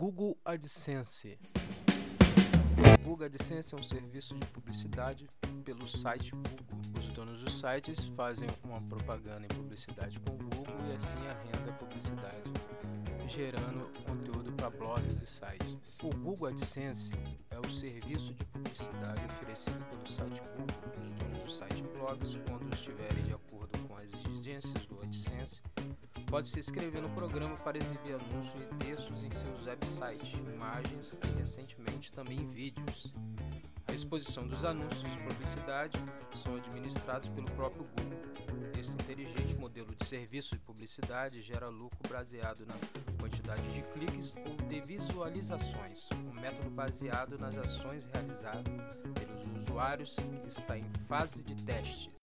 Google AdSense. O Google AdSense é um serviço de publicidade pelo site Google. Os donos dos sites fazem uma propaganda em publicidade com o Google e assim arrenda a publicidade, gerando conteúdo para blogs e sites. O Google AdSense é o serviço de publicidade oferecido pelo site Google. Os donos do site blogs, quando estiverem AdSense, pode se inscrever no programa para exibir anúncios e textos em seus websites, imagens e recentemente também vídeos. A exposição dos anúncios de publicidade são administrados pelo próprio Google. Esse inteligente modelo de serviço de publicidade gera lucro baseado na quantidade de cliques ou de visualizações, um método baseado nas ações realizadas pelos usuários que está em fase de testes.